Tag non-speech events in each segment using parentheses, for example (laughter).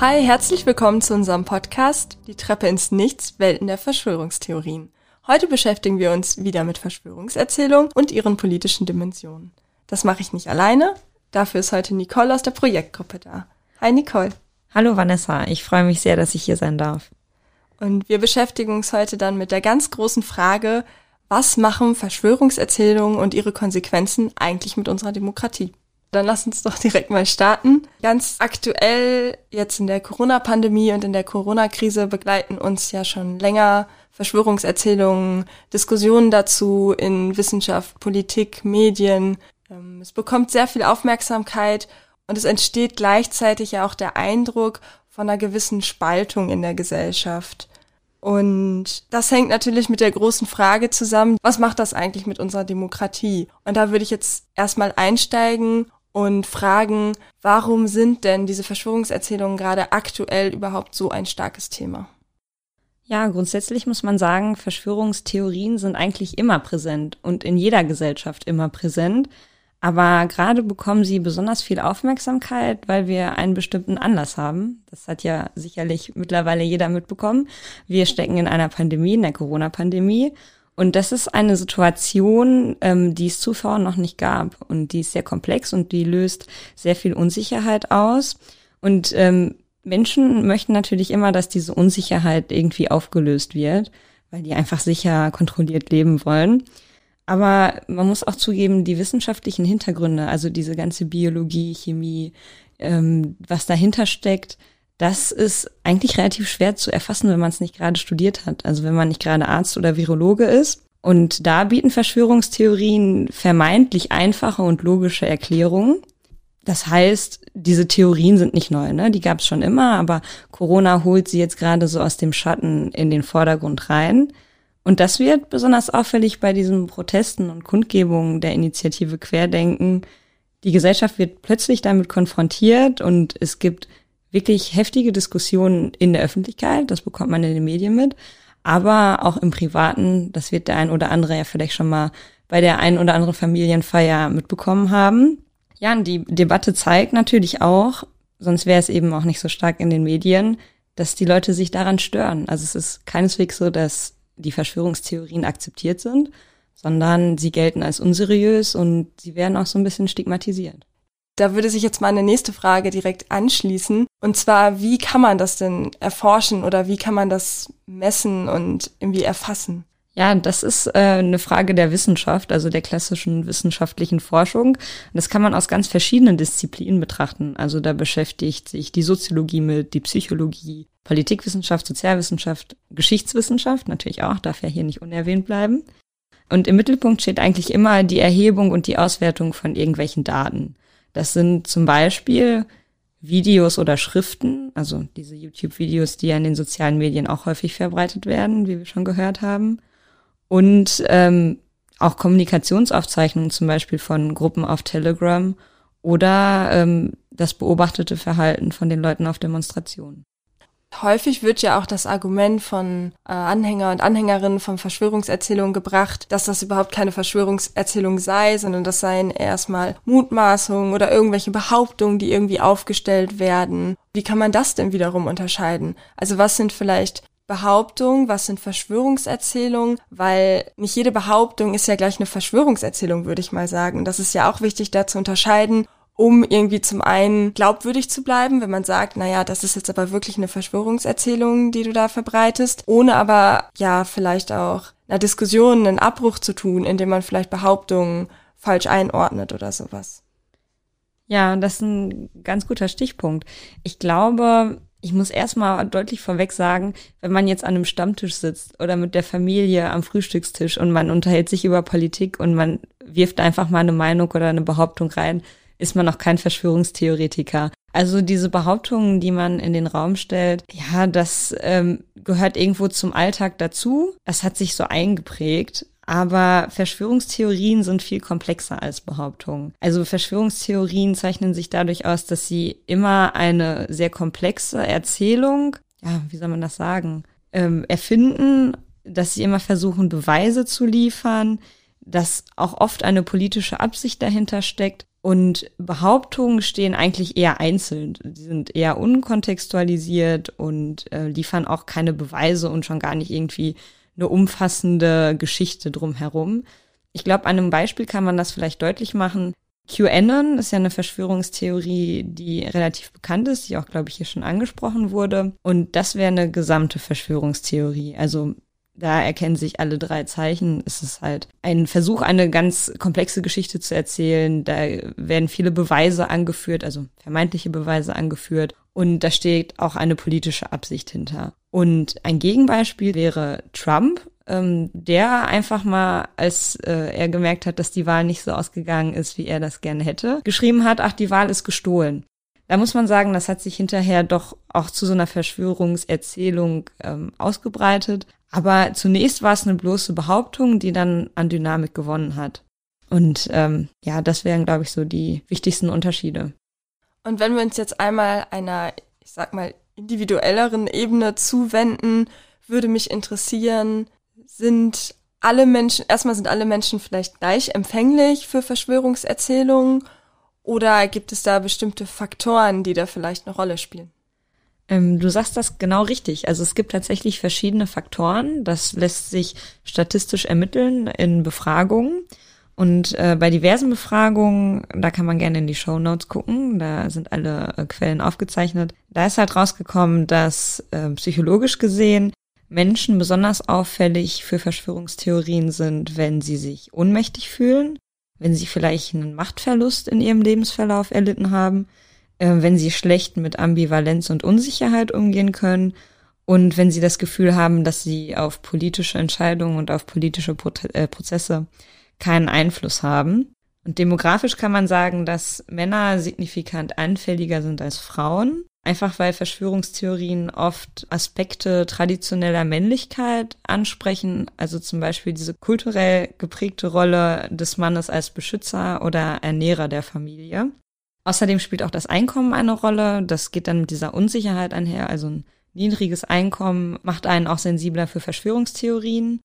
Hi, herzlich willkommen zu unserem Podcast Die Treppe ins Nichts, Welten der Verschwörungstheorien. Heute beschäftigen wir uns wieder mit Verschwörungserzählungen und ihren politischen Dimensionen. Das mache ich nicht alleine, dafür ist heute Nicole aus der Projektgruppe da. Hi Nicole. Hallo Vanessa, ich freue mich sehr, dass ich hier sein darf. Und wir beschäftigen uns heute dann mit der ganz großen Frage, was machen Verschwörungserzählungen und ihre Konsequenzen eigentlich mit unserer Demokratie? Dann lass uns doch direkt mal starten. Ganz aktuell jetzt in der Corona-Pandemie und in der Corona-Krise begleiten uns ja schon länger Verschwörungserzählungen, Diskussionen dazu in Wissenschaft, Politik, Medien. Ähm, es bekommt sehr viel Aufmerksamkeit und es entsteht gleichzeitig ja auch der Eindruck von einer gewissen Spaltung in der Gesellschaft. Und das hängt natürlich mit der großen Frage zusammen, was macht das eigentlich mit unserer Demokratie? Und da würde ich jetzt erstmal einsteigen und fragen, warum sind denn diese Verschwörungserzählungen gerade aktuell überhaupt so ein starkes Thema? Ja, grundsätzlich muss man sagen, Verschwörungstheorien sind eigentlich immer präsent und in jeder Gesellschaft immer präsent. Aber gerade bekommen sie besonders viel Aufmerksamkeit, weil wir einen bestimmten Anlass haben. Das hat ja sicherlich mittlerweile jeder mitbekommen. Wir stecken in einer Pandemie, in der Corona-Pandemie. Und das ist eine Situation, ähm, die es zuvor noch nicht gab. Und die ist sehr komplex und die löst sehr viel Unsicherheit aus. Und ähm, Menschen möchten natürlich immer, dass diese Unsicherheit irgendwie aufgelöst wird, weil die einfach sicher kontrolliert leben wollen. Aber man muss auch zugeben, die wissenschaftlichen Hintergründe, also diese ganze Biologie, Chemie, ähm, was dahinter steckt, das ist eigentlich relativ schwer zu erfassen, wenn man es nicht gerade studiert hat. Also wenn man nicht gerade Arzt oder Virologe ist. Und da bieten Verschwörungstheorien vermeintlich einfache und logische Erklärungen. Das heißt, diese Theorien sind nicht neu, ne? Die gab es schon immer, aber Corona holt sie jetzt gerade so aus dem Schatten in den Vordergrund rein. Und das wird besonders auffällig bei diesen Protesten und Kundgebungen der Initiative Querdenken. Die Gesellschaft wird plötzlich damit konfrontiert und es gibt wirklich heftige Diskussionen in der Öffentlichkeit, das bekommt man in den Medien mit, aber auch im Privaten, das wird der ein oder andere ja vielleicht schon mal bei der ein oder anderen Familienfeier mitbekommen haben. Ja, und die Debatte zeigt natürlich auch, sonst wäre es eben auch nicht so stark in den Medien, dass die Leute sich daran stören. Also es ist keineswegs so, dass die Verschwörungstheorien akzeptiert sind, sondern sie gelten als unseriös und sie werden auch so ein bisschen stigmatisiert. Da würde sich jetzt mal eine nächste Frage direkt anschließen. Und zwar, wie kann man das denn erforschen oder wie kann man das messen und irgendwie erfassen? Ja, das ist äh, eine Frage der Wissenschaft, also der klassischen wissenschaftlichen Forschung. Das kann man aus ganz verschiedenen Disziplinen betrachten. Also da beschäftigt sich die Soziologie mit, die Psychologie, Politikwissenschaft, Sozialwissenschaft, Geschichtswissenschaft natürlich auch, darf ja hier nicht unerwähnt bleiben. Und im Mittelpunkt steht eigentlich immer die Erhebung und die Auswertung von irgendwelchen Daten. Das sind zum Beispiel Videos oder Schriften, also diese YouTube-Videos, die ja in den sozialen Medien auch häufig verbreitet werden, wie wir schon gehört haben. Und ähm, auch Kommunikationsaufzeichnungen zum Beispiel von Gruppen auf Telegram oder ähm, das beobachtete Verhalten von den Leuten auf Demonstrationen. Häufig wird ja auch das Argument von äh, Anhänger und Anhängerinnen von Verschwörungserzählungen gebracht, dass das überhaupt keine Verschwörungserzählung sei, sondern das seien erstmal Mutmaßungen oder irgendwelche Behauptungen, die irgendwie aufgestellt werden. Wie kann man das denn wiederum unterscheiden? Also was sind vielleicht Behauptungen, was sind Verschwörungserzählungen, weil nicht jede Behauptung ist ja gleich eine Verschwörungserzählung, würde ich mal sagen. Das ist ja auch wichtig, da zu unterscheiden, um irgendwie zum einen glaubwürdig zu bleiben, wenn man sagt, naja, das ist jetzt aber wirklich eine Verschwörungserzählung, die du da verbreitest, ohne aber ja vielleicht auch einer Diskussion einen Abbruch zu tun, indem man vielleicht Behauptungen falsch einordnet oder sowas. Ja, das ist ein ganz guter Stichpunkt. Ich glaube, ich muss erstmal deutlich vorweg sagen, wenn man jetzt an einem Stammtisch sitzt oder mit der Familie am Frühstückstisch und man unterhält sich über Politik und man wirft einfach mal eine Meinung oder eine Behauptung rein, ist man noch kein Verschwörungstheoretiker. Also diese Behauptungen, die man in den Raum stellt, ja, das ähm, gehört irgendwo zum Alltag dazu. Es hat sich so eingeprägt. Aber Verschwörungstheorien sind viel komplexer als Behauptungen. Also Verschwörungstheorien zeichnen sich dadurch aus, dass sie immer eine sehr komplexe Erzählung, ja, wie soll man das sagen, ähm, erfinden, dass sie immer versuchen, Beweise zu liefern, dass auch oft eine politische Absicht dahinter steckt. Und Behauptungen stehen eigentlich eher einzeln. Die sind eher unkontextualisiert und äh, liefern auch keine Beweise und schon gar nicht irgendwie eine umfassende Geschichte drumherum. Ich glaube, an einem Beispiel kann man das vielleicht deutlich machen. QAnon ist ja eine Verschwörungstheorie, die relativ bekannt ist, die auch, glaube ich, hier schon angesprochen wurde. Und das wäre eine gesamte Verschwörungstheorie. Also da erkennen sich alle drei Zeichen. Es ist halt ein Versuch, eine ganz komplexe Geschichte zu erzählen. Da werden viele Beweise angeführt, also vermeintliche Beweise angeführt. Und da steht auch eine politische Absicht hinter. Und ein Gegenbeispiel wäre Trump, ähm, der einfach mal, als äh, er gemerkt hat, dass die Wahl nicht so ausgegangen ist, wie er das gerne hätte, geschrieben hat, ach, die Wahl ist gestohlen. Da muss man sagen, das hat sich hinterher doch auch zu so einer Verschwörungserzählung ähm, ausgebreitet. Aber zunächst war es eine bloße Behauptung, die dann an Dynamik gewonnen hat. Und ähm, ja, das wären, glaube ich, so die wichtigsten Unterschiede. Und wenn wir uns jetzt einmal einer, ich sag mal, individuelleren Ebene zuwenden, würde mich interessieren, sind alle Menschen, erstmal sind alle Menschen vielleicht gleich empfänglich für Verschwörungserzählungen oder gibt es da bestimmte Faktoren, die da vielleicht eine Rolle spielen? Ähm, du sagst das genau richtig. Also es gibt tatsächlich verschiedene Faktoren. Das lässt sich statistisch ermitteln in Befragungen. Und äh, bei diversen Befragungen, da kann man gerne in die Show Notes gucken, da sind alle äh, Quellen aufgezeichnet. Da ist halt rausgekommen, dass äh, psychologisch gesehen Menschen besonders auffällig für Verschwörungstheorien sind, wenn sie sich ohnmächtig fühlen, wenn sie vielleicht einen Machtverlust in ihrem Lebensverlauf erlitten haben, äh, wenn sie schlecht mit Ambivalenz und Unsicherheit umgehen können und wenn sie das Gefühl haben, dass sie auf politische Entscheidungen und auf politische Pro äh, Prozesse keinen Einfluss haben. Und demografisch kann man sagen, dass Männer signifikant anfälliger sind als Frauen, einfach weil Verschwörungstheorien oft Aspekte traditioneller Männlichkeit ansprechen, also zum Beispiel diese kulturell geprägte Rolle des Mannes als Beschützer oder Ernährer der Familie. Außerdem spielt auch das Einkommen eine Rolle. Das geht dann mit dieser Unsicherheit einher. Also ein niedriges Einkommen macht einen auch sensibler für Verschwörungstheorien.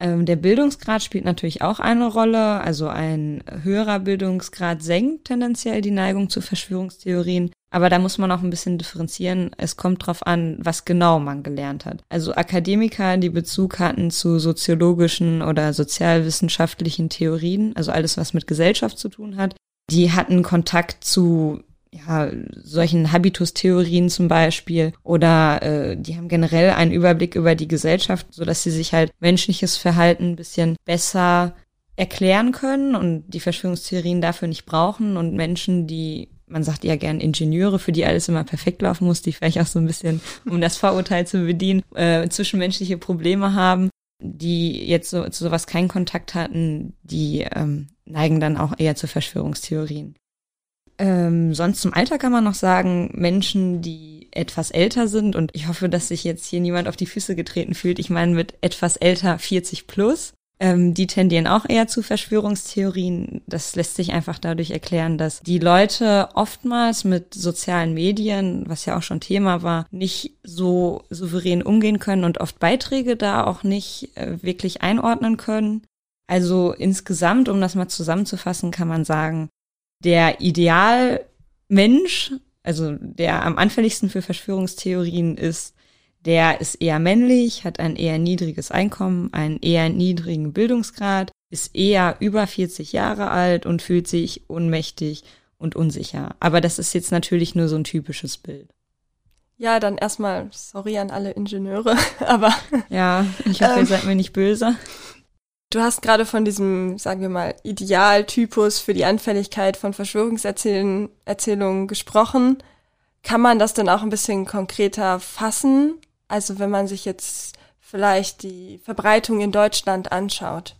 Ähm, der Bildungsgrad spielt natürlich auch eine Rolle. Also ein höherer Bildungsgrad senkt tendenziell die Neigung zu Verschwörungstheorien. Aber da muss man auch ein bisschen differenzieren. Es kommt drauf an, was genau man gelernt hat. Also Akademiker, die Bezug hatten zu soziologischen oder sozialwissenschaftlichen Theorien, also alles, was mit Gesellschaft zu tun hat, die hatten Kontakt zu ja, solchen Habitustheorien zum Beispiel oder äh, die haben generell einen Überblick über die Gesellschaft, so dass sie sich halt menschliches Verhalten ein bisschen besser erklären können und die Verschwörungstheorien dafür nicht brauchen und Menschen, die man sagt ja gern Ingenieure, für die alles immer perfekt laufen muss, die vielleicht auch so ein bisschen, um das Vorurteil zu bedienen, äh, zwischenmenschliche Probleme haben, die jetzt so zu sowas keinen Kontakt hatten, die ähm, neigen dann auch eher zu Verschwörungstheorien. Ähm, sonst zum Alter kann man noch sagen, Menschen, die etwas älter sind, und ich hoffe, dass sich jetzt hier niemand auf die Füße getreten fühlt, ich meine mit etwas älter 40 plus, ähm, die tendieren auch eher zu Verschwörungstheorien. Das lässt sich einfach dadurch erklären, dass die Leute oftmals mit sozialen Medien, was ja auch schon Thema war, nicht so souverän umgehen können und oft Beiträge da auch nicht äh, wirklich einordnen können. Also insgesamt, um das mal zusammenzufassen, kann man sagen, der Idealmensch, also der am anfälligsten für Verschwörungstheorien ist, der ist eher männlich, hat ein eher niedriges Einkommen, einen eher niedrigen Bildungsgrad, ist eher über 40 Jahre alt und fühlt sich ohnmächtig und unsicher. Aber das ist jetzt natürlich nur so ein typisches Bild. Ja, dann erstmal sorry an alle Ingenieure, (laughs) aber. Ja, ich hoffe, ähm, ihr seid mir nicht böse. Du hast gerade von diesem, sagen wir mal, Idealtypus für die Anfälligkeit von Verschwörungserzählungen gesprochen. Kann man das denn auch ein bisschen konkreter fassen? Also wenn man sich jetzt vielleicht die Verbreitung in Deutschland anschaut.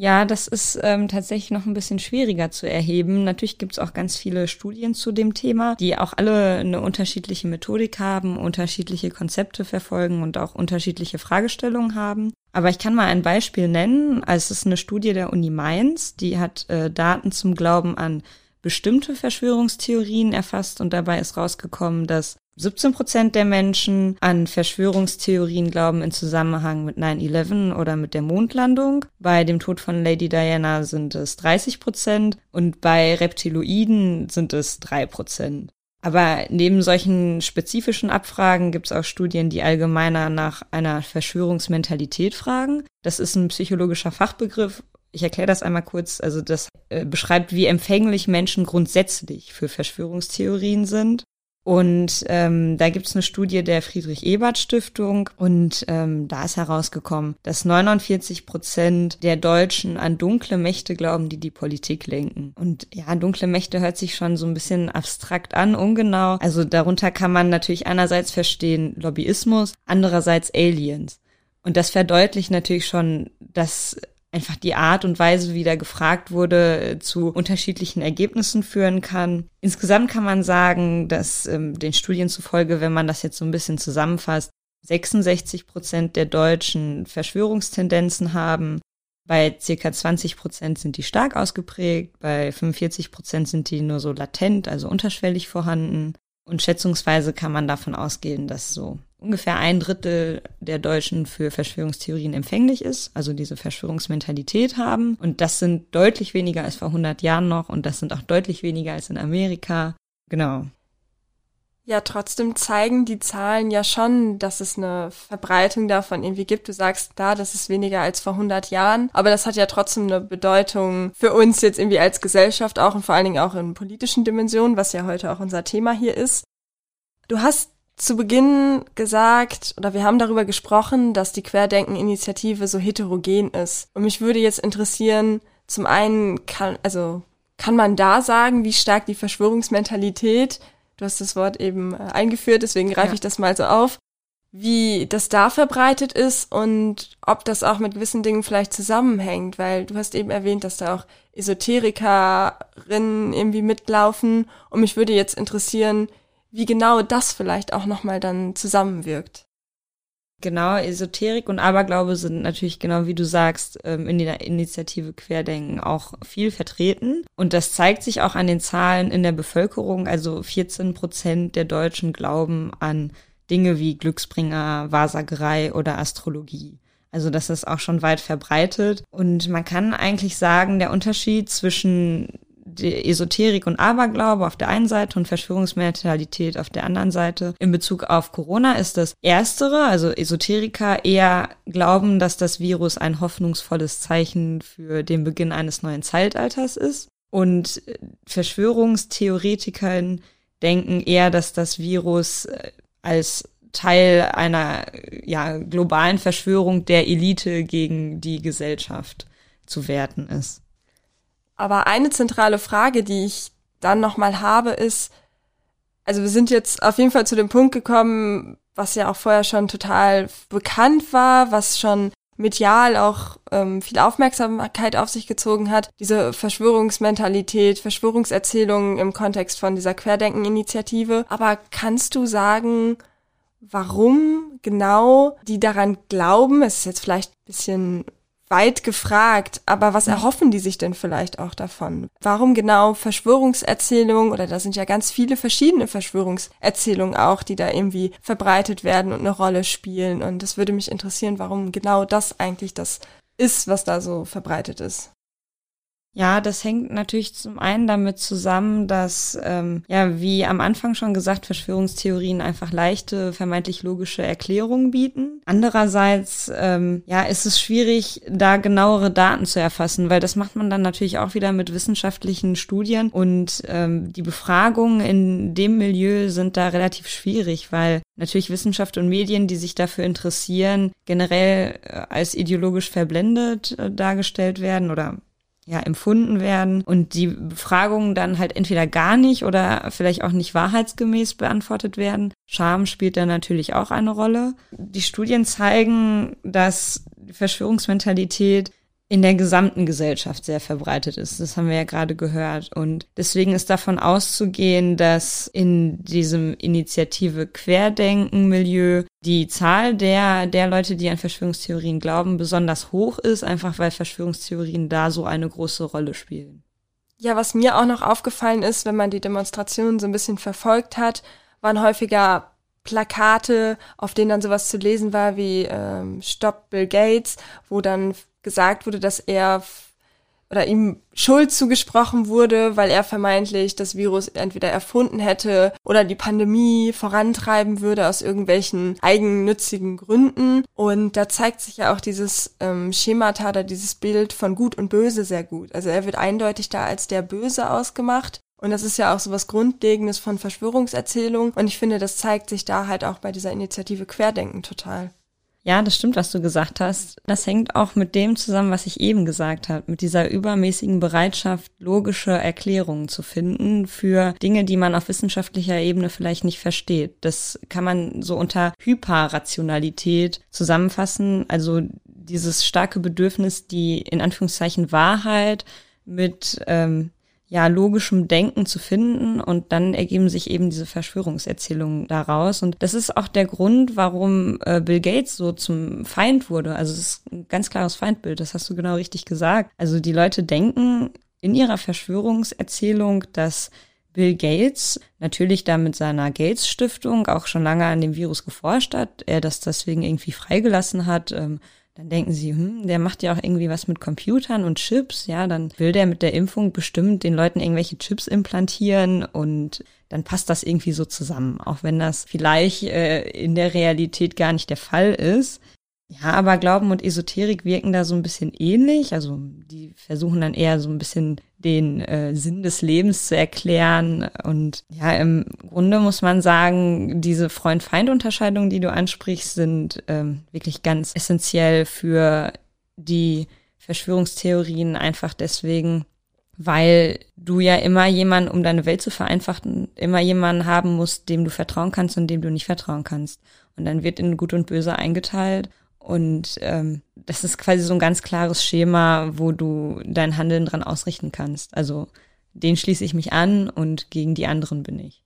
Ja, das ist ähm, tatsächlich noch ein bisschen schwieriger zu erheben. Natürlich gibt es auch ganz viele Studien zu dem Thema, die auch alle eine unterschiedliche Methodik haben, unterschiedliche Konzepte verfolgen und auch unterschiedliche Fragestellungen haben. Aber ich kann mal ein Beispiel nennen. Also es ist eine Studie der Uni Mainz, die hat äh, Daten zum Glauben an bestimmte Verschwörungstheorien erfasst und dabei ist rausgekommen, dass 17 Prozent der Menschen an Verschwörungstheorien glauben in Zusammenhang mit 9-11 oder mit der Mondlandung. Bei dem Tod von Lady Diana sind es 30 Prozent und bei Reptiloiden sind es drei Prozent. Aber neben solchen spezifischen Abfragen gibt es auch Studien, die allgemeiner nach einer Verschwörungsmentalität fragen. Das ist ein psychologischer Fachbegriff. Ich erkläre das einmal kurz. Also das äh, beschreibt, wie empfänglich Menschen grundsätzlich für Verschwörungstheorien sind. Und ähm, da gibt es eine Studie der Friedrich-Ebert-Stiftung und ähm, da ist herausgekommen, dass 49 Prozent der Deutschen an dunkle Mächte glauben, die die Politik lenken. Und ja, dunkle Mächte hört sich schon so ein bisschen abstrakt an, ungenau. Also darunter kann man natürlich einerseits verstehen Lobbyismus, andererseits Aliens. Und das verdeutlicht natürlich schon, dass einfach die Art und Weise, wie da gefragt wurde, äh, zu unterschiedlichen Ergebnissen führen kann. Insgesamt kann man sagen, dass ähm, den Studien zufolge, wenn man das jetzt so ein bisschen zusammenfasst, 66 Prozent der Deutschen Verschwörungstendenzen haben. Bei circa 20 Prozent sind die stark ausgeprägt, bei 45 Prozent sind die nur so latent, also unterschwellig vorhanden. Und schätzungsweise kann man davon ausgehen, dass so ungefähr ein Drittel der Deutschen für Verschwörungstheorien empfänglich ist, also diese Verschwörungsmentalität haben. Und das sind deutlich weniger als vor 100 Jahren noch und das sind auch deutlich weniger als in Amerika. Genau. Ja, trotzdem zeigen die Zahlen ja schon, dass es eine Verbreitung davon irgendwie gibt. Du sagst, da, das ist weniger als vor 100 Jahren, aber das hat ja trotzdem eine Bedeutung für uns jetzt irgendwie als Gesellschaft auch und vor allen Dingen auch in politischen Dimensionen, was ja heute auch unser Thema hier ist. Du hast zu Beginn gesagt, oder wir haben darüber gesprochen, dass die Querdenken-Initiative so heterogen ist. Und mich würde jetzt interessieren, zum einen kann, also, kann man da sagen, wie stark die Verschwörungsmentalität, du hast das Wort eben äh, eingeführt, deswegen greife ja. ich das mal so auf, wie das da verbreitet ist und ob das auch mit gewissen Dingen vielleicht zusammenhängt, weil du hast eben erwähnt, dass da auch Esoterikerinnen irgendwie mitlaufen und mich würde jetzt interessieren, wie genau das vielleicht auch nochmal dann zusammenwirkt. Genau, Esoterik und Aberglaube sind natürlich genau wie du sagst ähm, in der Initiative Querdenken auch viel vertreten. Und das zeigt sich auch an den Zahlen in der Bevölkerung. Also 14 Prozent der Deutschen glauben an Dinge wie Glücksbringer, Wahrsagerei oder Astrologie. Also das ist auch schon weit verbreitet. Und man kann eigentlich sagen, der Unterschied zwischen Esoterik und Aberglaube auf der einen Seite und Verschwörungsmentalität auf der anderen Seite. In Bezug auf Corona ist das Erstere, also Esoteriker, eher glauben, dass das Virus ein hoffnungsvolles Zeichen für den Beginn eines neuen Zeitalters ist. Und Verschwörungstheoretiker denken eher, dass das Virus äh, als Teil einer ja, globalen Verschwörung der Elite gegen die Gesellschaft zu werten ist. Aber eine zentrale Frage, die ich dann nochmal habe, ist, also wir sind jetzt auf jeden Fall zu dem Punkt gekommen, was ja auch vorher schon total bekannt war, was schon medial auch ähm, viel Aufmerksamkeit auf sich gezogen hat. Diese Verschwörungsmentalität, Verschwörungserzählungen im Kontext von dieser Querdenken-Initiative. Aber kannst du sagen, warum genau die daran glauben? Es ist jetzt vielleicht ein bisschen weit gefragt, aber was erhoffen die sich denn vielleicht auch davon? Warum genau Verschwörungserzählungen oder da sind ja ganz viele verschiedene Verschwörungserzählungen auch, die da irgendwie verbreitet werden und eine Rolle spielen und es würde mich interessieren, warum genau das eigentlich das ist, was da so verbreitet ist. Ja, das hängt natürlich zum einen damit zusammen, dass, ähm, ja, wie am Anfang schon gesagt, Verschwörungstheorien einfach leichte, vermeintlich logische Erklärungen bieten. Andererseits, ähm, ja, ist es schwierig, da genauere Daten zu erfassen, weil das macht man dann natürlich auch wieder mit wissenschaftlichen Studien und ähm, die Befragungen in dem Milieu sind da relativ schwierig, weil natürlich Wissenschaft und Medien, die sich dafür interessieren, generell äh, als ideologisch verblendet äh, dargestellt werden oder ja, empfunden werden und die Befragungen dann halt entweder gar nicht oder vielleicht auch nicht wahrheitsgemäß beantwortet werden. Scham spielt da natürlich auch eine Rolle. Die Studien zeigen, dass Verschwörungsmentalität in der gesamten Gesellschaft sehr verbreitet ist. Das haben wir ja gerade gehört. Und deswegen ist davon auszugehen, dass in diesem Initiative Querdenken-Milieu die Zahl der, der Leute, die an Verschwörungstheorien glauben, besonders hoch ist, einfach weil Verschwörungstheorien da so eine große Rolle spielen. Ja, was mir auch noch aufgefallen ist, wenn man die Demonstrationen so ein bisschen verfolgt hat, waren häufiger Plakate, auf denen dann sowas zu lesen war wie ähm, Stop Bill Gates, wo dann gesagt wurde, dass er oder ihm Schuld zugesprochen wurde, weil er vermeintlich das Virus entweder erfunden hätte oder die Pandemie vorantreiben würde aus irgendwelchen eigennützigen Gründen. Und da zeigt sich ja auch dieses ähm, Schemata oder dieses Bild von Gut und Böse sehr gut. Also er wird eindeutig da als der Böse ausgemacht und das ist ja auch so was Grundlegendes von Verschwörungserzählung. Und ich finde, das zeigt sich da halt auch bei dieser Initiative Querdenken total. Ja, das stimmt, was du gesagt hast. Das hängt auch mit dem zusammen, was ich eben gesagt habe, mit dieser übermäßigen Bereitschaft, logische Erklärungen zu finden für Dinge, die man auf wissenschaftlicher Ebene vielleicht nicht versteht. Das kann man so unter Hyperrationalität zusammenfassen, also dieses starke Bedürfnis, die in Anführungszeichen Wahrheit mit ähm, ja, logischem Denken zu finden und dann ergeben sich eben diese Verschwörungserzählungen daraus. Und das ist auch der Grund, warum äh, Bill Gates so zum Feind wurde. Also es ist ein ganz klares Feindbild, das hast du genau richtig gesagt. Also die Leute denken in ihrer Verschwörungserzählung, dass Bill Gates natürlich da mit seiner Gates Stiftung auch schon lange an dem Virus geforscht hat, er das deswegen irgendwie freigelassen hat, ähm, dann denken sie, hm, der macht ja auch irgendwie was mit Computern und Chips, ja, dann will der mit der Impfung bestimmt den Leuten irgendwelche Chips implantieren und dann passt das irgendwie so zusammen, auch wenn das vielleicht äh, in der Realität gar nicht der Fall ist. Ja, aber Glauben und Esoterik wirken da so ein bisschen ähnlich. Also die versuchen dann eher so ein bisschen den äh, Sinn des Lebens zu erklären. Und ja, im Grunde muss man sagen, diese Freund-Feind-Unterscheidungen, die du ansprichst, sind ähm, wirklich ganz essentiell für die Verschwörungstheorien einfach deswegen, weil du ja immer jemanden, um deine Welt zu vereinfachen, immer jemanden haben musst, dem du vertrauen kannst und dem du nicht vertrauen kannst. Und dann wird in Gut und Böse eingeteilt. Und ähm, das ist quasi so ein ganz klares Schema, wo du dein Handeln dran ausrichten kannst. Also den schließe ich mich an und gegen die anderen bin ich.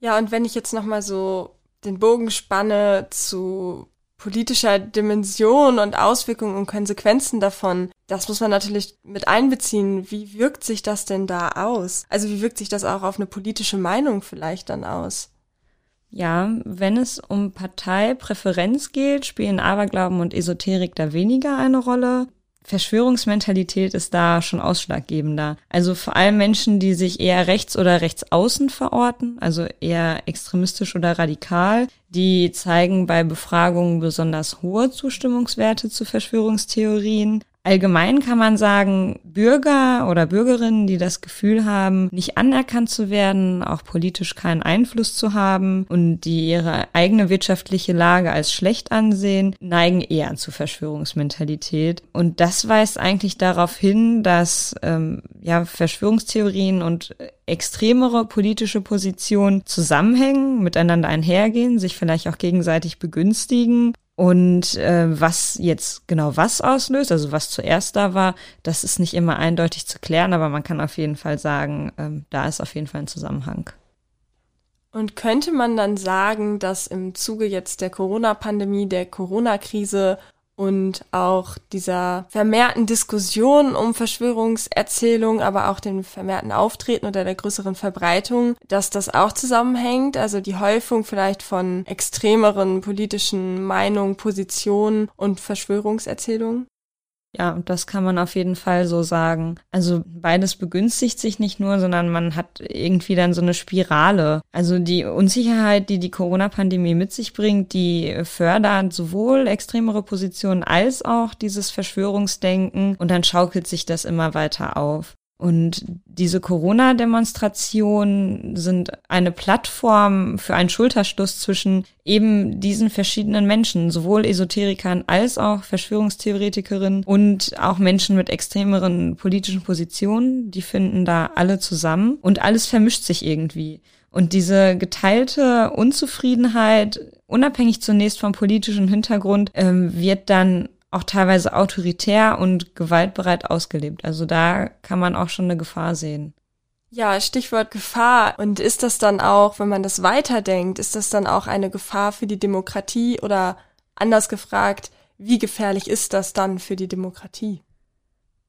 Ja, und wenn ich jetzt nochmal so den Bogen spanne zu politischer Dimension und Auswirkungen und Konsequenzen davon, das muss man natürlich mit einbeziehen. Wie wirkt sich das denn da aus? Also wie wirkt sich das auch auf eine politische Meinung vielleicht dann aus? Ja, wenn es um Parteipräferenz geht, spielen Aberglauben und Esoterik da weniger eine Rolle. Verschwörungsmentalität ist da schon ausschlaggebender. Also vor allem Menschen, die sich eher rechts oder rechts außen verorten, also eher extremistisch oder radikal, die zeigen bei Befragungen besonders hohe Zustimmungswerte zu Verschwörungstheorien. Allgemein kann man sagen, Bürger oder Bürgerinnen, die das Gefühl haben, nicht anerkannt zu werden, auch politisch keinen Einfluss zu haben und die ihre eigene wirtschaftliche Lage als schlecht ansehen, neigen eher zu Verschwörungsmentalität. Und das weist eigentlich darauf hin, dass ähm, ja Verschwörungstheorien und extremere politische Positionen zusammenhängen, miteinander einhergehen, sich vielleicht auch gegenseitig begünstigen und äh, was jetzt genau was auslöst, also was zuerst da war, das ist nicht immer eindeutig zu klären, aber man kann auf jeden Fall sagen, ähm, da ist auf jeden Fall ein Zusammenhang. Und könnte man dann sagen, dass im Zuge jetzt der Corona-Pandemie, der Corona-Krise und auch dieser vermehrten Diskussion um Verschwörungserzählungen, aber auch dem vermehrten Auftreten oder der größeren Verbreitung, dass das auch zusammenhängt, also die Häufung vielleicht von extremeren politischen Meinungen, Positionen und Verschwörungserzählungen? Ja, das kann man auf jeden Fall so sagen. Also beides begünstigt sich nicht nur, sondern man hat irgendwie dann so eine Spirale. Also die Unsicherheit, die die Corona-Pandemie mit sich bringt, die fördert sowohl extremere Positionen als auch dieses Verschwörungsdenken und dann schaukelt sich das immer weiter auf. Und diese Corona-Demonstrationen sind eine Plattform für einen Schulterschluss zwischen eben diesen verschiedenen Menschen, sowohl Esoterikern als auch Verschwörungstheoretikerinnen und auch Menschen mit extremeren politischen Positionen. Die finden da alle zusammen und alles vermischt sich irgendwie. Und diese geteilte Unzufriedenheit, unabhängig zunächst vom politischen Hintergrund, ähm, wird dann auch teilweise autoritär und gewaltbereit ausgelebt. Also da kann man auch schon eine Gefahr sehen. Ja, Stichwort Gefahr. Und ist das dann auch, wenn man das weiterdenkt, ist das dann auch eine Gefahr für die Demokratie oder anders gefragt, wie gefährlich ist das dann für die Demokratie?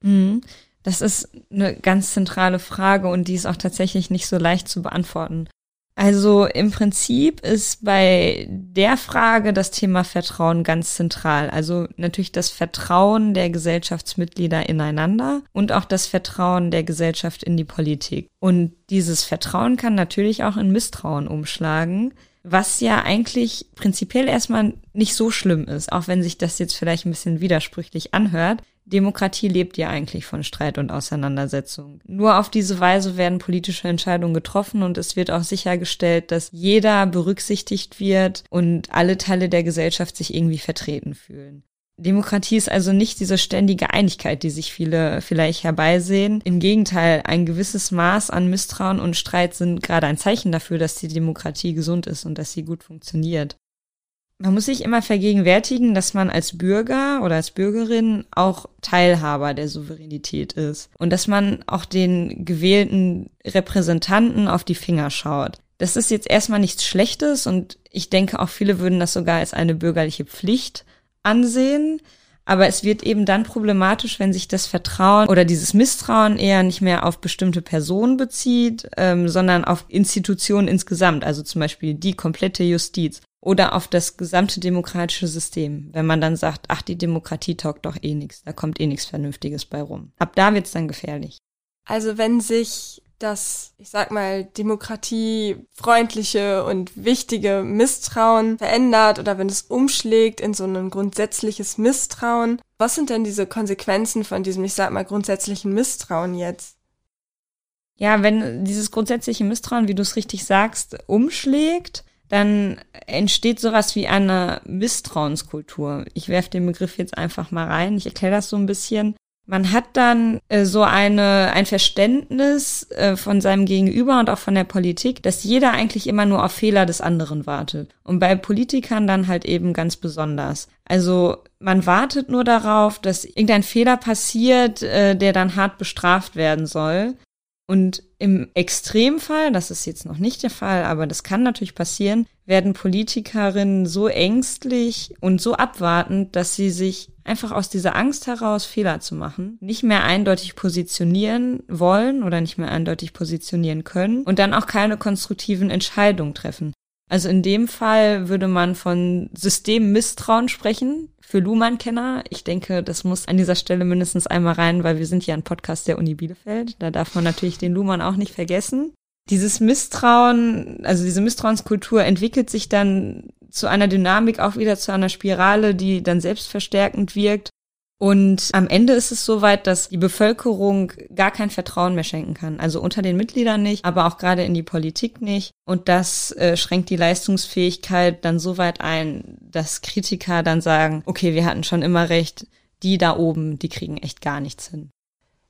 Mhm. Das ist eine ganz zentrale Frage und die ist auch tatsächlich nicht so leicht zu beantworten. Also im Prinzip ist bei der Frage das Thema Vertrauen ganz zentral. Also natürlich das Vertrauen der Gesellschaftsmitglieder ineinander und auch das Vertrauen der Gesellschaft in die Politik. Und dieses Vertrauen kann natürlich auch in Misstrauen umschlagen was ja eigentlich prinzipiell erstmal nicht so schlimm ist, auch wenn sich das jetzt vielleicht ein bisschen widersprüchlich anhört. Demokratie lebt ja eigentlich von Streit und Auseinandersetzung. Nur auf diese Weise werden politische Entscheidungen getroffen und es wird auch sichergestellt, dass jeder berücksichtigt wird und alle Teile der Gesellschaft sich irgendwie vertreten fühlen. Demokratie ist also nicht diese ständige Einigkeit, die sich viele vielleicht herbeisehen. Im Gegenteil, ein gewisses Maß an Misstrauen und Streit sind gerade ein Zeichen dafür, dass die Demokratie gesund ist und dass sie gut funktioniert. Man muss sich immer vergegenwärtigen, dass man als Bürger oder als Bürgerin auch Teilhaber der Souveränität ist und dass man auch den gewählten Repräsentanten auf die Finger schaut. Das ist jetzt erstmal nichts Schlechtes und ich denke auch viele würden das sogar als eine bürgerliche Pflicht ansehen. Aber es wird eben dann problematisch, wenn sich das Vertrauen oder dieses Misstrauen eher nicht mehr auf bestimmte Personen bezieht, ähm, sondern auf Institutionen insgesamt, also zum Beispiel die komplette Justiz oder auf das gesamte demokratische System. Wenn man dann sagt, ach, die Demokratie taugt doch eh nichts, da kommt eh nichts Vernünftiges bei rum. Ab da wird's dann gefährlich. Also wenn sich das, ich sag mal, demokratiefreundliche und wichtige Misstrauen verändert oder wenn es umschlägt in so ein grundsätzliches Misstrauen. Was sind denn diese Konsequenzen von diesem, ich sag mal, grundsätzlichen Misstrauen jetzt? Ja, wenn dieses grundsätzliche Misstrauen, wie du es richtig sagst, umschlägt, dann entsteht sowas wie eine Misstrauenskultur. Ich werfe den Begriff jetzt einfach mal rein. Ich erkläre das so ein bisschen. Man hat dann äh, so eine, ein Verständnis äh, von seinem Gegenüber und auch von der Politik, dass jeder eigentlich immer nur auf Fehler des anderen wartet. Und bei Politikern dann halt eben ganz besonders. Also man wartet nur darauf, dass irgendein Fehler passiert, äh, der dann hart bestraft werden soll. Und im Extremfall, das ist jetzt noch nicht der Fall, aber das kann natürlich passieren, werden Politikerinnen so ängstlich und so abwartend, dass sie sich einfach aus dieser Angst heraus, Fehler zu machen, nicht mehr eindeutig positionieren wollen oder nicht mehr eindeutig positionieren können und dann auch keine konstruktiven Entscheidungen treffen. Also in dem Fall würde man von Systemmisstrauen sprechen, für Luhmann-Kenner. Ich denke, das muss an dieser Stelle mindestens einmal rein, weil wir sind ja ein Podcast der Uni Bielefeld. Da darf man natürlich den Luhmann auch nicht vergessen. Dieses Misstrauen, also diese Misstrauenskultur entwickelt sich dann zu einer Dynamik, auch wieder zu einer Spirale, die dann selbstverstärkend wirkt und am Ende ist es soweit, dass die Bevölkerung gar kein Vertrauen mehr schenken kann. Also unter den Mitgliedern nicht, aber auch gerade in die Politik nicht. Und das äh, schränkt die Leistungsfähigkeit dann so weit ein, dass Kritiker dann sagen, okay, wir hatten schon immer recht, die da oben, die kriegen echt gar nichts hin.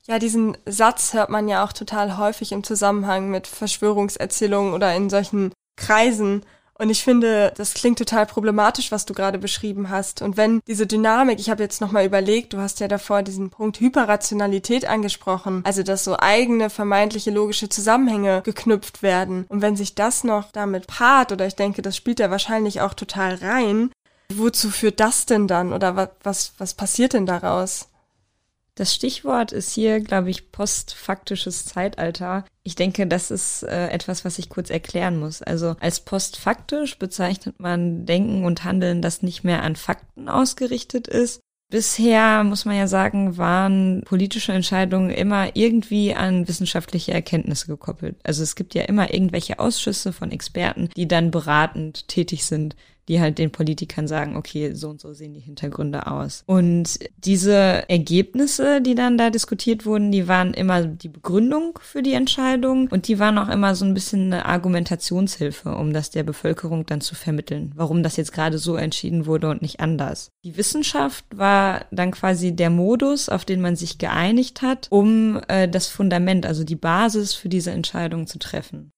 Ja, diesen Satz hört man ja auch total häufig im Zusammenhang mit Verschwörungserzählungen oder in solchen Kreisen. Und ich finde, das klingt total problematisch, was du gerade beschrieben hast. Und wenn diese Dynamik, ich habe jetzt nochmal überlegt, du hast ja davor diesen Punkt Hyperrationalität angesprochen, also dass so eigene vermeintliche logische Zusammenhänge geknüpft werden. Und wenn sich das noch damit paart, oder ich denke, das spielt ja wahrscheinlich auch total rein, wozu führt das denn dann? Oder was, was, was passiert denn daraus? Das Stichwort ist hier, glaube ich, postfaktisches Zeitalter. Ich denke, das ist äh, etwas, was ich kurz erklären muss. Also als postfaktisch bezeichnet man Denken und Handeln, das nicht mehr an Fakten ausgerichtet ist. Bisher, muss man ja sagen, waren politische Entscheidungen immer irgendwie an wissenschaftliche Erkenntnisse gekoppelt. Also es gibt ja immer irgendwelche Ausschüsse von Experten, die dann beratend tätig sind die halt den Politikern sagen, okay, so und so sehen die Hintergründe aus. Und diese Ergebnisse, die dann da diskutiert wurden, die waren immer die Begründung für die Entscheidung und die waren auch immer so ein bisschen eine Argumentationshilfe, um das der Bevölkerung dann zu vermitteln, warum das jetzt gerade so entschieden wurde und nicht anders. Die Wissenschaft war dann quasi der Modus, auf den man sich geeinigt hat, um äh, das Fundament, also die Basis für diese Entscheidung zu treffen.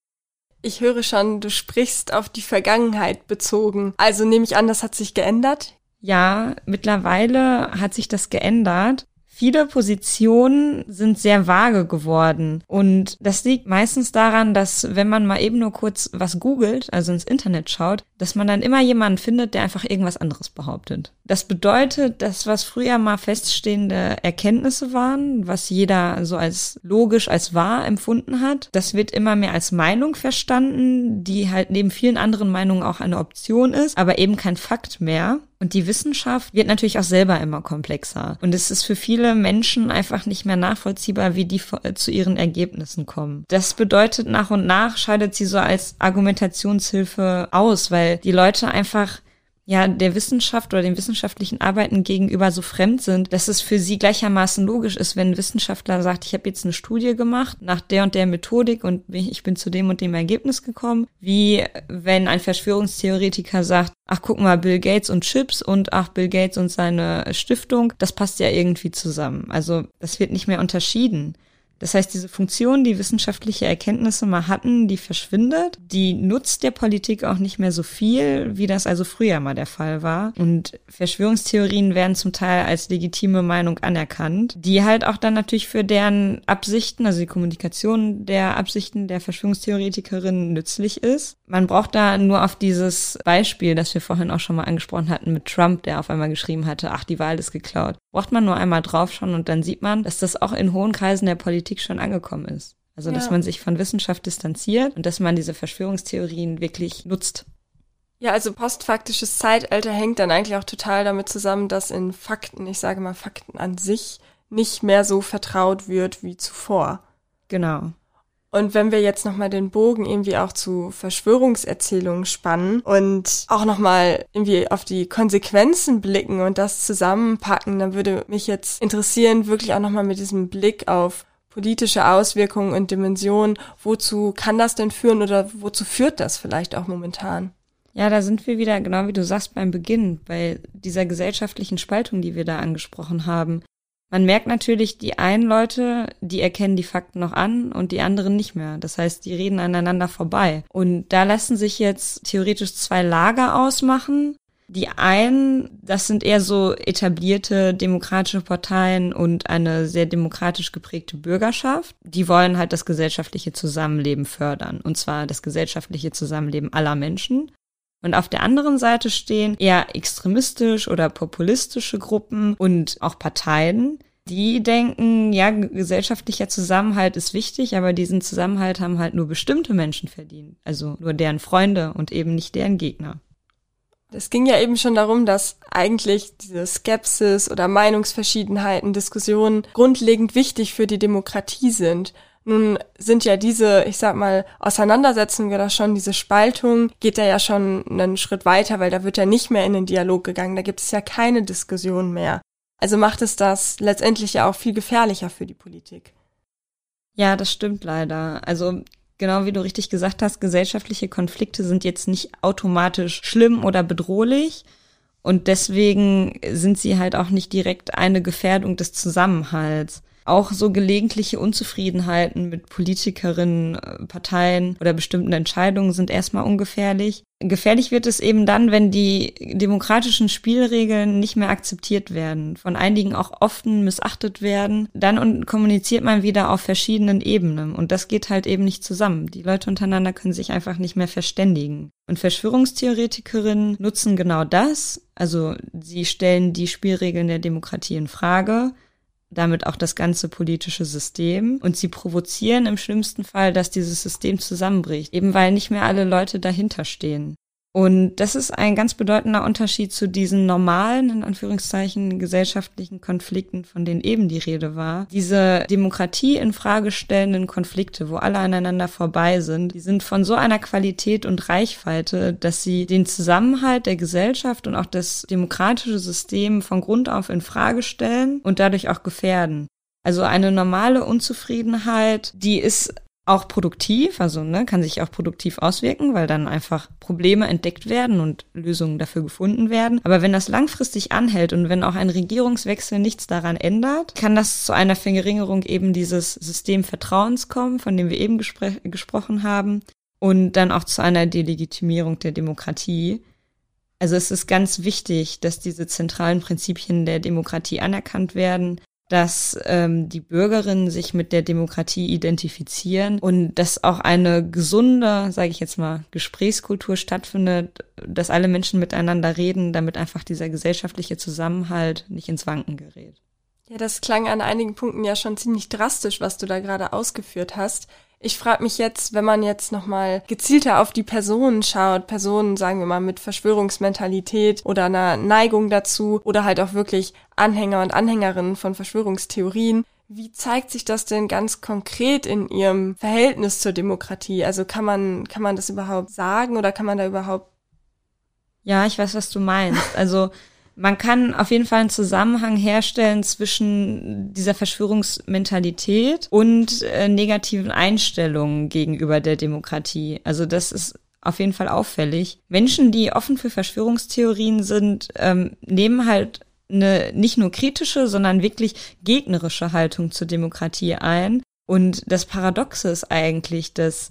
Ich höre schon, du sprichst auf die Vergangenheit bezogen. Also nehme ich an, das hat sich geändert? Ja, mittlerweile hat sich das geändert. Viele Positionen sind sehr vage geworden. Und das liegt meistens daran, dass wenn man mal eben nur kurz was googelt, also ins Internet schaut, dass man dann immer jemanden findet, der einfach irgendwas anderes behauptet. Das bedeutet, dass was früher mal feststehende Erkenntnisse waren, was jeder so als logisch, als wahr empfunden hat, das wird immer mehr als Meinung verstanden, die halt neben vielen anderen Meinungen auch eine Option ist, aber eben kein Fakt mehr. Und die Wissenschaft wird natürlich auch selber immer komplexer. Und es ist für viele Menschen einfach nicht mehr nachvollziehbar, wie die zu ihren Ergebnissen kommen. Das bedeutet, nach und nach scheidet sie so als Argumentationshilfe aus, weil die Leute einfach ja der Wissenschaft oder den wissenschaftlichen Arbeiten gegenüber so fremd sind, dass es für sie gleichermaßen logisch ist, wenn ein Wissenschaftler sagt, ich habe jetzt eine Studie gemacht nach der und der Methodik und ich bin zu dem und dem Ergebnis gekommen, wie wenn ein Verschwörungstheoretiker sagt, ach guck mal, Bill Gates und Chips und ach Bill Gates und seine Stiftung, das passt ja irgendwie zusammen. Also das wird nicht mehr unterschieden. Das heißt, diese Funktion, die wissenschaftliche Erkenntnisse mal hatten, die verschwindet. Die nutzt der Politik auch nicht mehr so viel, wie das also früher mal der Fall war. Und Verschwörungstheorien werden zum Teil als legitime Meinung anerkannt, die halt auch dann natürlich für deren Absichten, also die Kommunikation der Absichten der Verschwörungstheoretikerin nützlich ist. Man braucht da nur auf dieses Beispiel, das wir vorhin auch schon mal angesprochen hatten mit Trump, der auf einmal geschrieben hatte, ach, die Wahl ist geklaut. Braucht man nur einmal draufschauen und dann sieht man, dass das auch in hohen Kreisen der Politik schon angekommen ist. Also, dass ja. man sich von Wissenschaft distanziert und dass man diese Verschwörungstheorien wirklich nutzt. Ja, also postfaktisches Zeitalter hängt dann eigentlich auch total damit zusammen, dass in Fakten, ich sage mal Fakten an sich, nicht mehr so vertraut wird wie zuvor. Genau. Und wenn wir jetzt nochmal den Bogen irgendwie auch zu Verschwörungserzählungen spannen und auch nochmal irgendwie auf die Konsequenzen blicken und das zusammenpacken, dann würde mich jetzt interessieren, wirklich auch nochmal mit diesem Blick auf politische Auswirkungen und Dimensionen, wozu kann das denn führen oder wozu führt das vielleicht auch momentan? Ja, da sind wir wieder, genau wie du sagst, beim Beginn, bei dieser gesellschaftlichen Spaltung, die wir da angesprochen haben. Man merkt natürlich, die einen Leute, die erkennen die Fakten noch an und die anderen nicht mehr. Das heißt, die reden aneinander vorbei. Und da lassen sich jetzt theoretisch zwei Lager ausmachen. Die einen, das sind eher so etablierte demokratische Parteien und eine sehr demokratisch geprägte Bürgerschaft. Die wollen halt das gesellschaftliche Zusammenleben fördern. Und zwar das gesellschaftliche Zusammenleben aller Menschen. Und auf der anderen Seite stehen eher extremistisch oder populistische Gruppen und auch Parteien, die denken, ja, gesellschaftlicher Zusammenhalt ist wichtig, aber diesen Zusammenhalt haben halt nur bestimmte Menschen verdient. Also nur deren Freunde und eben nicht deren Gegner. Es ging ja eben schon darum, dass eigentlich diese Skepsis oder Meinungsverschiedenheiten, Diskussionen grundlegend wichtig für die Demokratie sind. Nun sind ja diese, ich sag mal, Auseinandersetzungen oder schon diese Spaltung geht da ja schon einen Schritt weiter, weil da wird ja nicht mehr in den Dialog gegangen, da gibt es ja keine Diskussion mehr. Also macht es das letztendlich ja auch viel gefährlicher für die Politik. Ja, das stimmt leider. Also genau wie du richtig gesagt hast, gesellschaftliche Konflikte sind jetzt nicht automatisch schlimm oder bedrohlich. Und deswegen sind sie halt auch nicht direkt eine Gefährdung des Zusammenhalts. Auch so gelegentliche Unzufriedenheiten mit Politikerinnen, äh, Parteien oder bestimmten Entscheidungen sind erstmal ungefährlich. Gefährlich wird es eben dann, wenn die demokratischen Spielregeln nicht mehr akzeptiert werden, von einigen auch oft missachtet werden. Dann kommuniziert man wieder auf verschiedenen Ebenen und das geht halt eben nicht zusammen. Die Leute untereinander können sich einfach nicht mehr verständigen. Und Verschwörungstheoretikerinnen nutzen genau das. Also sie stellen die Spielregeln der Demokratie in Frage damit auch das ganze politische System. Und sie provozieren im schlimmsten Fall, dass dieses System zusammenbricht, eben weil nicht mehr alle Leute dahinter stehen. Und das ist ein ganz bedeutender Unterschied zu diesen normalen, in Anführungszeichen, gesellschaftlichen Konflikten, von denen eben die Rede war. Diese Demokratie in Frage stellenden Konflikte, wo alle aneinander vorbei sind, die sind von so einer Qualität und Reichweite, dass sie den Zusammenhalt der Gesellschaft und auch das demokratische System von Grund auf in Frage stellen und dadurch auch gefährden. Also eine normale Unzufriedenheit, die ist auch produktiv, also ne, kann sich auch produktiv auswirken, weil dann einfach Probleme entdeckt werden und Lösungen dafür gefunden werden. Aber wenn das langfristig anhält und wenn auch ein Regierungswechsel nichts daran ändert, kann das zu einer Verringerung eben dieses Systemvertrauens kommen, von dem wir eben gespr gesprochen haben, und dann auch zu einer Delegitimierung der Demokratie. Also es ist ganz wichtig, dass diese zentralen Prinzipien der Demokratie anerkannt werden dass ähm, die Bürgerinnen sich mit der Demokratie identifizieren und dass auch eine gesunde, sage ich jetzt mal, Gesprächskultur stattfindet, dass alle Menschen miteinander reden, damit einfach dieser gesellschaftliche Zusammenhalt nicht ins Wanken gerät. Ja, das klang an einigen Punkten ja schon ziemlich drastisch, was du da gerade ausgeführt hast. Ich frage mich jetzt, wenn man jetzt nochmal gezielter auf die Personen schaut, Personen, sagen wir mal, mit Verschwörungsmentalität oder einer Neigung dazu oder halt auch wirklich Anhänger und Anhängerinnen von Verschwörungstheorien, wie zeigt sich das denn ganz konkret in ihrem Verhältnis zur Demokratie? Also kann man, kann man das überhaupt sagen oder kann man da überhaupt? Ja, ich weiß, was du meinst. Also man kann auf jeden Fall einen Zusammenhang herstellen zwischen dieser Verschwörungsmentalität und äh, negativen Einstellungen gegenüber der Demokratie. Also das ist auf jeden Fall auffällig. Menschen, die offen für Verschwörungstheorien sind, ähm, nehmen halt eine nicht nur kritische, sondern wirklich gegnerische Haltung zur Demokratie ein. Und das Paradoxe ist eigentlich, dass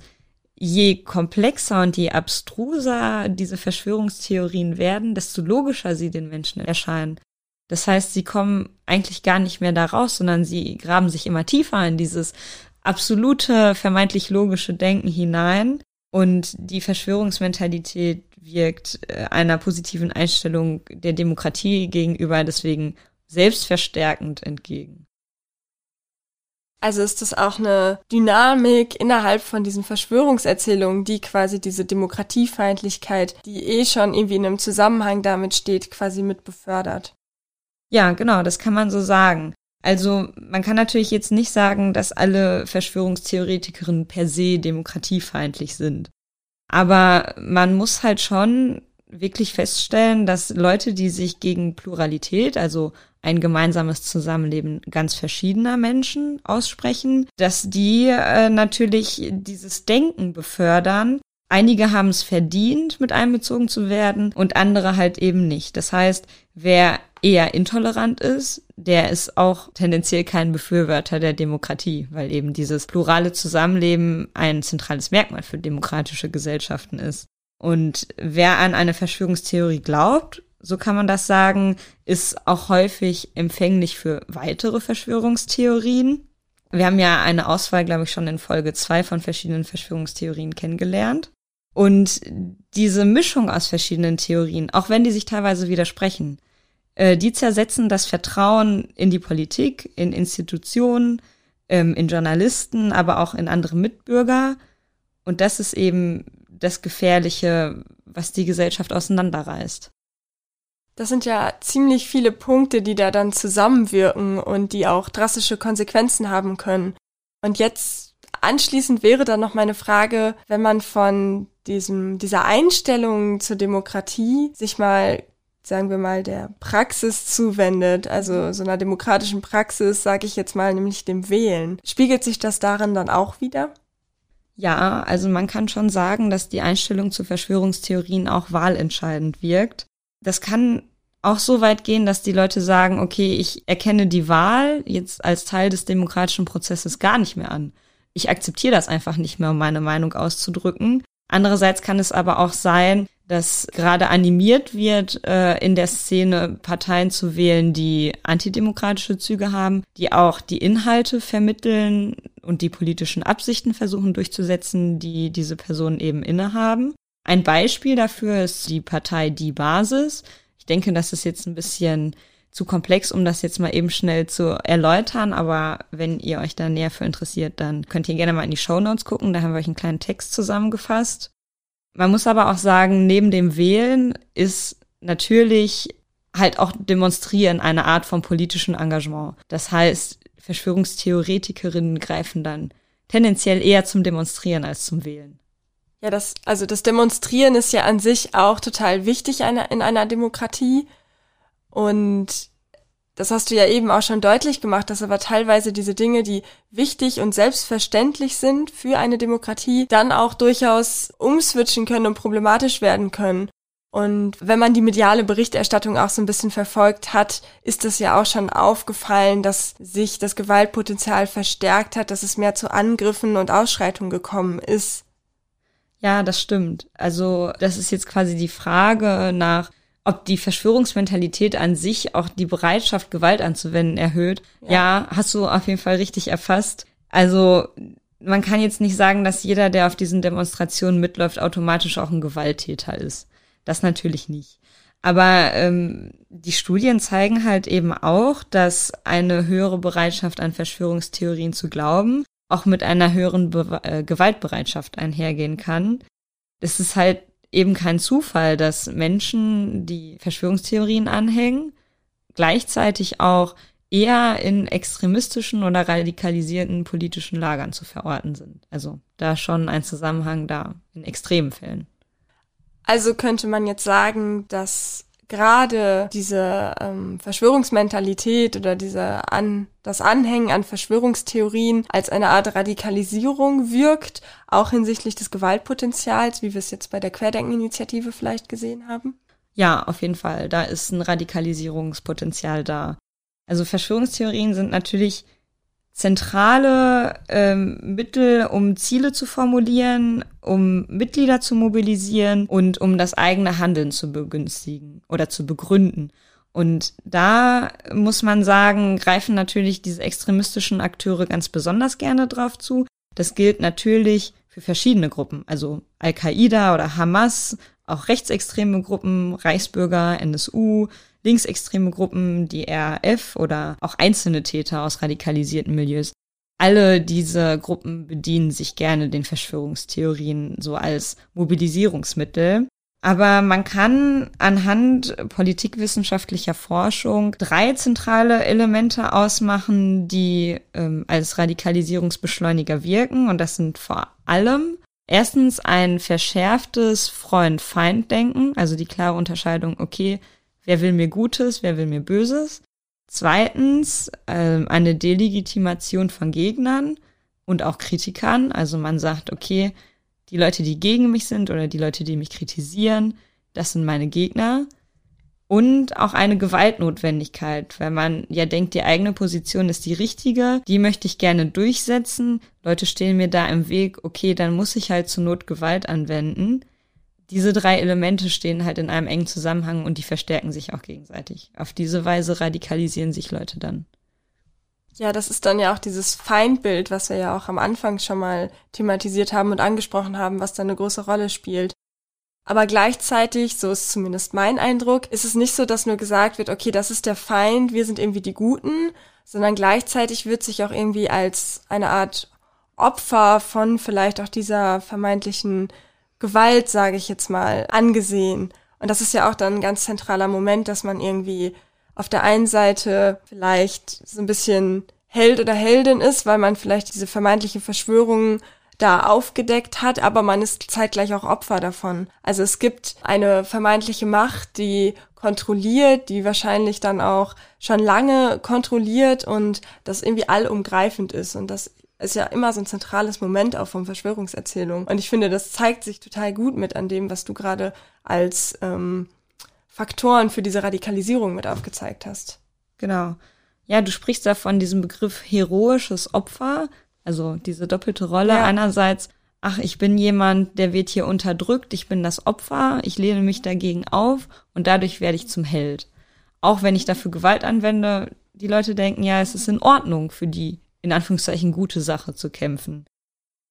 je komplexer und je abstruser diese Verschwörungstheorien werden, desto logischer sie den Menschen erscheinen. Das heißt, sie kommen eigentlich gar nicht mehr da raus, sondern sie graben sich immer tiefer in dieses absolute, vermeintlich logische Denken hinein. Und die Verschwörungsmentalität wirkt äh, einer positiven Einstellung der Demokratie gegenüber deswegen selbstverstärkend entgegen. Also ist das auch eine Dynamik innerhalb von diesen Verschwörungserzählungen, die quasi diese Demokratiefeindlichkeit, die eh schon irgendwie in einem Zusammenhang damit steht, quasi mit befördert. Ja, genau, das kann man so sagen. Also man kann natürlich jetzt nicht sagen, dass alle Verschwörungstheoretikerinnen per se demokratiefeindlich sind. Aber man muss halt schon wirklich feststellen, dass Leute, die sich gegen Pluralität, also ein gemeinsames Zusammenleben ganz verschiedener Menschen aussprechen, dass die äh, natürlich dieses Denken befördern. Einige haben es verdient, mit einbezogen zu werden und andere halt eben nicht. Das heißt, wer eher intolerant ist, der ist auch tendenziell kein Befürworter der Demokratie, weil eben dieses plurale Zusammenleben ein zentrales Merkmal für demokratische Gesellschaften ist. Und wer an eine Verschwörungstheorie glaubt, so kann man das sagen, ist auch häufig empfänglich für weitere Verschwörungstheorien. Wir haben ja eine Auswahl, glaube ich, schon in Folge zwei von verschiedenen Verschwörungstheorien kennengelernt. Und diese Mischung aus verschiedenen Theorien, auch wenn die sich teilweise widersprechen, äh, die zersetzen das Vertrauen in die Politik, in Institutionen, ähm, in Journalisten, aber auch in andere Mitbürger. Und das ist eben das Gefährliche, was die Gesellschaft auseinanderreißt. Das sind ja ziemlich viele Punkte, die da dann zusammenwirken und die auch drastische Konsequenzen haben können. Und jetzt anschließend wäre dann noch meine Frage, wenn man von diesem, dieser Einstellung zur Demokratie sich mal, sagen wir mal, der Praxis zuwendet, also so einer demokratischen Praxis, sage ich jetzt mal, nämlich dem Wählen. Spiegelt sich das darin dann auch wieder? Ja, also man kann schon sagen, dass die Einstellung zu Verschwörungstheorien auch wahlentscheidend wirkt. Das kann auch so weit gehen, dass die Leute sagen, okay, ich erkenne die Wahl jetzt als Teil des demokratischen Prozesses gar nicht mehr an. Ich akzeptiere das einfach nicht mehr, um meine Meinung auszudrücken. Andererseits kann es aber auch sein, dass gerade animiert wird, äh, in der Szene Parteien zu wählen, die antidemokratische Züge haben, die auch die Inhalte vermitteln und die politischen Absichten versuchen durchzusetzen, die diese Personen eben innehaben. Ein Beispiel dafür ist die Partei Die Basis. Ich denke, das ist jetzt ein bisschen zu komplex, um das jetzt mal eben schnell zu erläutern, aber wenn ihr euch da näher für interessiert, dann könnt ihr gerne mal in die Show Notes gucken, da haben wir euch einen kleinen Text zusammengefasst. Man muss aber auch sagen, neben dem Wählen ist natürlich halt auch demonstrieren eine Art von politischem Engagement. Das heißt, Verschwörungstheoretikerinnen greifen dann tendenziell eher zum Demonstrieren als zum Wählen. Ja, das, also das Demonstrieren ist ja an sich auch total wichtig in einer Demokratie. Und das hast du ja eben auch schon deutlich gemacht, dass aber teilweise diese Dinge, die wichtig und selbstverständlich sind für eine Demokratie, dann auch durchaus umswitchen können und problematisch werden können. Und wenn man die mediale Berichterstattung auch so ein bisschen verfolgt hat, ist es ja auch schon aufgefallen, dass sich das Gewaltpotenzial verstärkt hat, dass es mehr zu Angriffen und Ausschreitungen gekommen ist. Ja, das stimmt. Also das ist jetzt quasi die Frage nach ob die Verschwörungsmentalität an sich auch die Bereitschaft, Gewalt anzuwenden, erhöht. Ja. ja, hast du auf jeden Fall richtig erfasst. Also man kann jetzt nicht sagen, dass jeder, der auf diesen Demonstrationen mitläuft, automatisch auch ein Gewalttäter ist. Das natürlich nicht. Aber ähm, die Studien zeigen halt eben auch, dass eine höhere Bereitschaft an Verschwörungstheorien zu glauben auch mit einer höheren Be äh, Gewaltbereitschaft einhergehen kann. Es ist halt eben kein Zufall, dass Menschen, die Verschwörungstheorien anhängen, gleichzeitig auch eher in extremistischen oder radikalisierten politischen Lagern zu verorten sind. Also da schon ein Zusammenhang da in extremen Fällen. Also könnte man jetzt sagen, dass gerade diese ähm, Verschwörungsmentalität oder diese an, das Anhängen an Verschwörungstheorien als eine Art Radikalisierung wirkt, auch hinsichtlich des Gewaltpotenzials, wie wir es jetzt bei der Querdenkeninitiative vielleicht gesehen haben? Ja, auf jeden Fall. Da ist ein Radikalisierungspotenzial da. Also Verschwörungstheorien sind natürlich zentrale ähm, Mittel, um Ziele zu formulieren, um Mitglieder zu mobilisieren und um das eigene Handeln zu begünstigen oder zu begründen. Und da muss man sagen, greifen natürlich diese extremistischen Akteure ganz besonders gerne drauf zu. Das gilt natürlich für verschiedene Gruppen, also Al-Qaida oder Hamas, auch rechtsextreme Gruppen, Reichsbürger, NSU, linksextreme Gruppen, die RAF oder auch einzelne Täter aus radikalisierten Milieus. Alle diese Gruppen bedienen sich gerne den Verschwörungstheorien so als Mobilisierungsmittel. Aber man kann anhand politikwissenschaftlicher Forschung drei zentrale Elemente ausmachen, die ähm, als Radikalisierungsbeschleuniger wirken. Und das sind vor allem erstens ein verschärftes Freund-Feind-Denken, also die klare Unterscheidung, okay, wer will mir Gutes, wer will mir Böses. Zweitens äh, eine Delegitimation von Gegnern und auch Kritikern. Also man sagt, okay, die Leute, die gegen mich sind oder die Leute, die mich kritisieren, das sind meine Gegner. Und auch eine Gewaltnotwendigkeit, weil man ja denkt, die eigene Position ist die richtige, die möchte ich gerne durchsetzen. Leute stehen mir da im Weg, okay, dann muss ich halt zur Not Gewalt anwenden diese drei Elemente stehen halt in einem engen Zusammenhang und die verstärken sich auch gegenseitig. Auf diese Weise radikalisieren sich Leute dann. Ja, das ist dann ja auch dieses Feindbild, was wir ja auch am Anfang schon mal thematisiert haben und angesprochen haben, was da eine große Rolle spielt. Aber gleichzeitig, so ist zumindest mein Eindruck, ist es nicht so, dass nur gesagt wird, okay, das ist der Feind, wir sind irgendwie die Guten, sondern gleichzeitig wird sich auch irgendwie als eine Art Opfer von vielleicht auch dieser vermeintlichen Gewalt, sage ich jetzt mal, angesehen. Und das ist ja auch dann ein ganz zentraler Moment, dass man irgendwie auf der einen Seite vielleicht so ein bisschen Held oder Heldin ist, weil man vielleicht diese vermeintliche Verschwörung da aufgedeckt hat, aber man ist zeitgleich auch Opfer davon. Also es gibt eine vermeintliche Macht, die kontrolliert, die wahrscheinlich dann auch schon lange kontrolliert und das irgendwie allumgreifend ist und das ist ja immer so ein zentrales Moment auch von Verschwörungserzählungen. Und ich finde, das zeigt sich total gut mit an dem, was du gerade als ähm, Faktoren für diese Radikalisierung mit aufgezeigt hast. Genau. Ja, du sprichst da von diesem Begriff heroisches Opfer, also diese doppelte Rolle. Ja. Einerseits, ach, ich bin jemand, der wird hier unterdrückt, ich bin das Opfer, ich lehne mich dagegen auf und dadurch werde ich zum Held. Auch wenn ich dafür Gewalt anwende, die Leute denken, ja, es ist in Ordnung für die, in Anführungszeichen gute Sache zu kämpfen.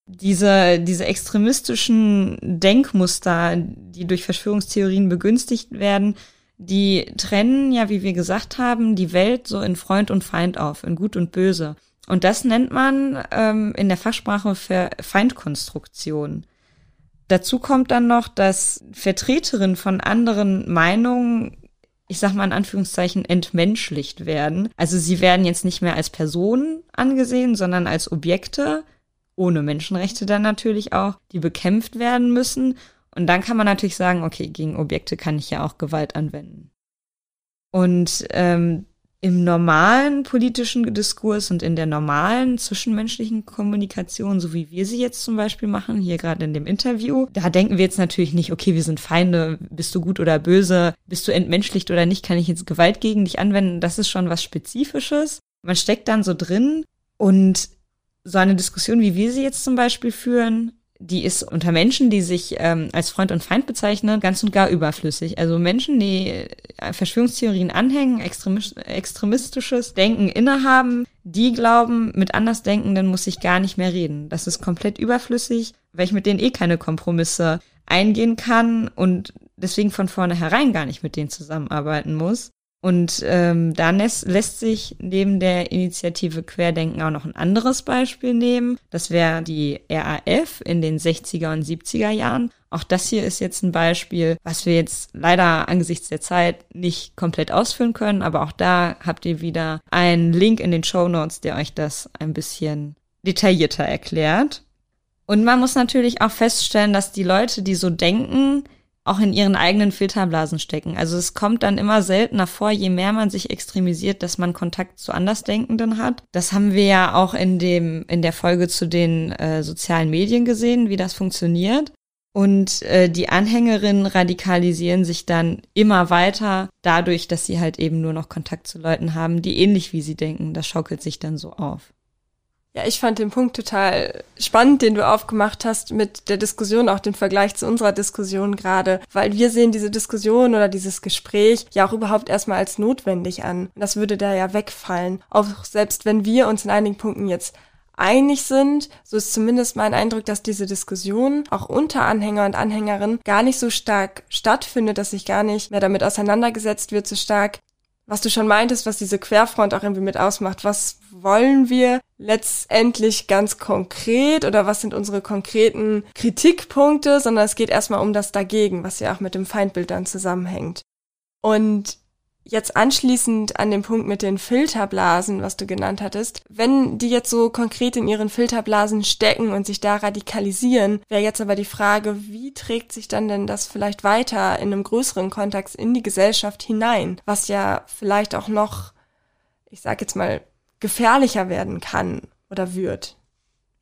Diese, diese extremistischen Denkmuster, die durch Verschwörungstheorien begünstigt werden, die trennen ja, wie wir gesagt haben, die Welt so in Freund und Feind auf, in Gut und Böse. Und das nennt man ähm, in der Fachsprache für Feindkonstruktion. Dazu kommt dann noch, dass Vertreterinnen von anderen Meinungen ich sag mal in Anführungszeichen, entmenschlicht werden. Also sie werden jetzt nicht mehr als Personen angesehen, sondern als Objekte, ohne Menschenrechte dann natürlich auch, die bekämpft werden müssen. Und dann kann man natürlich sagen, okay, gegen Objekte kann ich ja auch Gewalt anwenden. Und ähm, im normalen politischen Diskurs und in der normalen zwischenmenschlichen Kommunikation, so wie wir sie jetzt zum Beispiel machen, hier gerade in dem Interview, da denken wir jetzt natürlich nicht, okay, wir sind Feinde, bist du gut oder böse, bist du entmenschlicht oder nicht, kann ich jetzt Gewalt gegen dich anwenden, das ist schon was Spezifisches. Man steckt dann so drin und so eine Diskussion, wie wir sie jetzt zum Beispiel führen, die ist unter Menschen, die sich ähm, als Freund und Feind bezeichnen, ganz und gar überflüssig. Also Menschen, die äh, Verschwörungstheorien anhängen, extremistisches Denken innehaben, die glauben, mit Andersdenkenden muss ich gar nicht mehr reden. Das ist komplett überflüssig, weil ich mit denen eh keine Kompromisse eingehen kann und deswegen von vornherein gar nicht mit denen zusammenarbeiten muss. Und ähm, da lässt sich neben der Initiative Querdenken auch noch ein anderes Beispiel nehmen. Das wäre die RAF in den 60er und 70er Jahren. Auch das hier ist jetzt ein Beispiel, was wir jetzt leider angesichts der Zeit nicht komplett ausführen können, aber auch da habt ihr wieder einen Link in den Show Notes, der euch das ein bisschen detaillierter erklärt. Und man muss natürlich auch feststellen, dass die Leute, die so denken, auch in ihren eigenen Filterblasen stecken. Also es kommt dann immer seltener vor, je mehr man sich extremisiert, dass man Kontakt zu Andersdenkenden hat. Das haben wir ja auch in dem in der Folge zu den äh, sozialen Medien gesehen, wie das funktioniert. Und äh, die Anhängerinnen radikalisieren sich dann immer weiter dadurch, dass sie halt eben nur noch Kontakt zu Leuten haben, die ähnlich wie sie denken. Das schaukelt sich dann so auf. Ja, ich fand den Punkt total spannend, den du aufgemacht hast mit der Diskussion, auch den Vergleich zu unserer Diskussion gerade, weil wir sehen diese Diskussion oder dieses Gespräch ja auch überhaupt erstmal als notwendig an. Das würde da ja wegfallen. Auch selbst wenn wir uns in einigen Punkten jetzt einig sind, so ist zumindest mein Eindruck, dass diese Diskussion auch unter Anhänger und Anhängerinnen gar nicht so stark stattfindet, dass sich gar nicht mehr damit auseinandergesetzt wird, so stark, was du schon meintest, was diese Querfront auch irgendwie mit ausmacht. Was wollen wir letztendlich ganz konkret oder was sind unsere konkreten Kritikpunkte, sondern es geht erstmal um das Dagegen, was ja auch mit dem Feindbild dann zusammenhängt. Und Jetzt anschließend an den Punkt mit den Filterblasen, was du genannt hattest, wenn die jetzt so konkret in ihren Filterblasen stecken und sich da radikalisieren, wäre jetzt aber die Frage, wie trägt sich dann denn das vielleicht weiter in einem größeren Kontext in die Gesellschaft hinein, was ja vielleicht auch noch, ich sag jetzt mal, gefährlicher werden kann oder wird.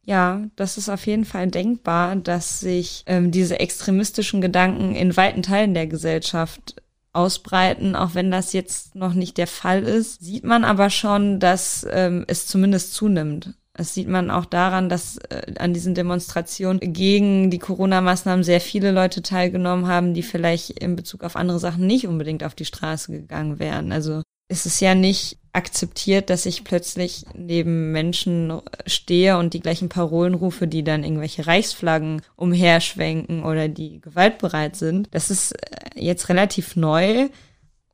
Ja, das ist auf jeden Fall denkbar, dass sich ähm, diese extremistischen Gedanken in weiten Teilen der Gesellschaft ausbreiten, auch wenn das jetzt noch nicht der Fall ist, sieht man aber schon, dass ähm, es zumindest zunimmt. Das sieht man auch daran, dass äh, an diesen Demonstrationen gegen die Corona-Maßnahmen sehr viele Leute teilgenommen haben, die vielleicht in Bezug auf andere Sachen nicht unbedingt auf die Straße gegangen wären. Also es ist ja nicht akzeptiert, dass ich plötzlich neben Menschen stehe und die gleichen Parolen rufe, die dann irgendwelche Reichsflaggen umherschwenken oder die gewaltbereit sind. Das ist äh, jetzt relativ neu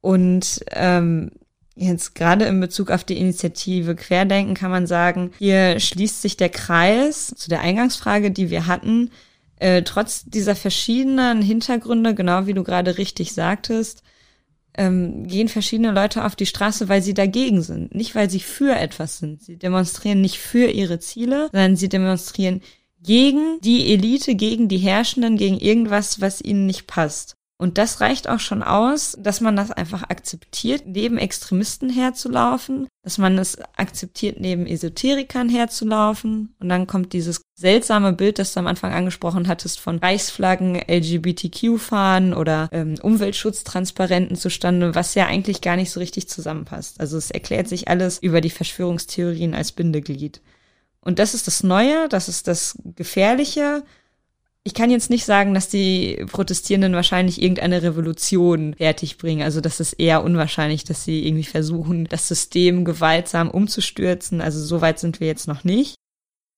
und ähm, Jetzt gerade in Bezug auf die Initiative Querdenken kann man sagen, hier schließt sich der Kreis zu der Eingangsfrage, die wir hatten. Äh, trotz dieser verschiedenen Hintergründe, genau wie du gerade richtig sagtest, ähm, gehen verschiedene Leute auf die Straße, weil sie dagegen sind, nicht weil sie für etwas sind. Sie demonstrieren nicht für ihre Ziele, sondern sie demonstrieren gegen die Elite, gegen die Herrschenden, gegen irgendwas, was ihnen nicht passt. Und das reicht auch schon aus, dass man das einfach akzeptiert, neben Extremisten herzulaufen, dass man es akzeptiert, neben Esoterikern herzulaufen. Und dann kommt dieses seltsame Bild, das du am Anfang angesprochen hattest, von Reichsflaggen, LGBTQ-Fahnen oder ähm, Umweltschutztransparenten zustande, was ja eigentlich gar nicht so richtig zusammenpasst. Also es erklärt sich alles über die Verschwörungstheorien als Bindeglied. Und das ist das Neue, das ist das Gefährliche ich kann jetzt nicht sagen, dass die Protestierenden wahrscheinlich irgendeine Revolution fertigbringen. Also das ist eher unwahrscheinlich, dass sie irgendwie versuchen, das System gewaltsam umzustürzen. Also so weit sind wir jetzt noch nicht.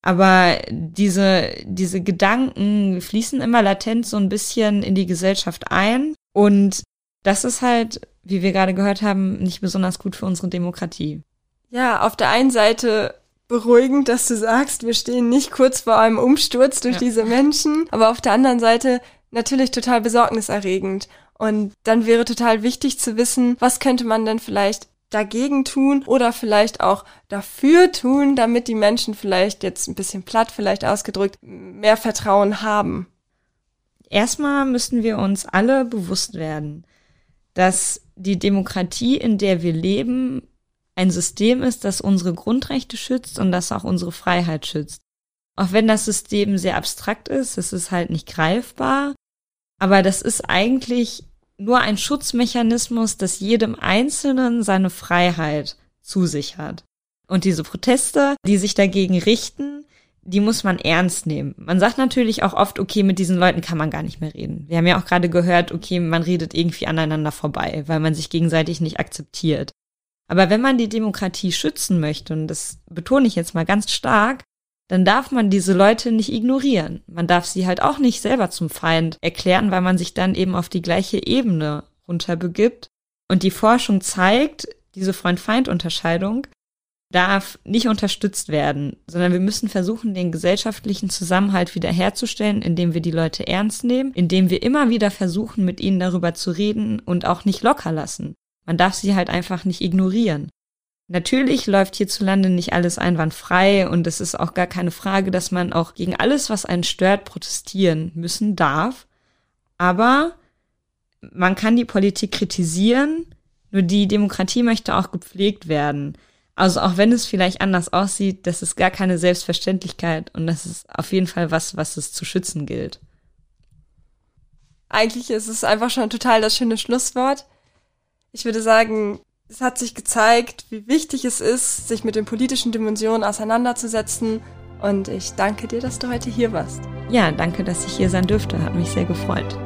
Aber diese, diese Gedanken fließen immer latent so ein bisschen in die Gesellschaft ein. Und das ist halt, wie wir gerade gehört haben, nicht besonders gut für unsere Demokratie. Ja, auf der einen Seite beruhigend, dass du sagst, wir stehen nicht kurz vor einem Umsturz durch ja. diese Menschen, aber auf der anderen Seite natürlich total besorgniserregend. Und dann wäre total wichtig zu wissen, was könnte man denn vielleicht dagegen tun oder vielleicht auch dafür tun, damit die Menschen vielleicht jetzt ein bisschen platt vielleicht ausgedrückt mehr Vertrauen haben. Erstmal müssten wir uns alle bewusst werden, dass die Demokratie, in der wir leben, ein System ist, das unsere Grundrechte schützt und das auch unsere Freiheit schützt. Auch wenn das System sehr abstrakt ist, es ist halt nicht greifbar, aber das ist eigentlich nur ein Schutzmechanismus, das jedem Einzelnen seine Freiheit zusichert. Und diese Proteste, die sich dagegen richten, die muss man ernst nehmen. Man sagt natürlich auch oft, okay, mit diesen Leuten kann man gar nicht mehr reden. Wir haben ja auch gerade gehört, okay, man redet irgendwie aneinander vorbei, weil man sich gegenseitig nicht akzeptiert. Aber wenn man die Demokratie schützen möchte, und das betone ich jetzt mal ganz stark, dann darf man diese Leute nicht ignorieren. Man darf sie halt auch nicht selber zum Feind erklären, weil man sich dann eben auf die gleiche Ebene runterbegibt. Und die Forschung zeigt, diese Freund-Feind-Unterscheidung darf nicht unterstützt werden, sondern wir müssen versuchen, den gesellschaftlichen Zusammenhalt wiederherzustellen, indem wir die Leute ernst nehmen, indem wir immer wieder versuchen, mit ihnen darüber zu reden und auch nicht locker lassen. Man darf sie halt einfach nicht ignorieren. Natürlich läuft hierzulande nicht alles einwandfrei und es ist auch gar keine Frage, dass man auch gegen alles, was einen stört, protestieren müssen darf. Aber man kann die Politik kritisieren, nur die Demokratie möchte auch gepflegt werden. Also auch wenn es vielleicht anders aussieht, das ist gar keine Selbstverständlichkeit und das ist auf jeden Fall was, was es zu schützen gilt. Eigentlich ist es einfach schon total das schöne Schlusswort. Ich würde sagen, es hat sich gezeigt, wie wichtig es ist, sich mit den politischen Dimensionen auseinanderzusetzen. Und ich danke dir, dass du heute hier warst. Ja, danke, dass ich hier sein dürfte. Hat mich sehr gefreut.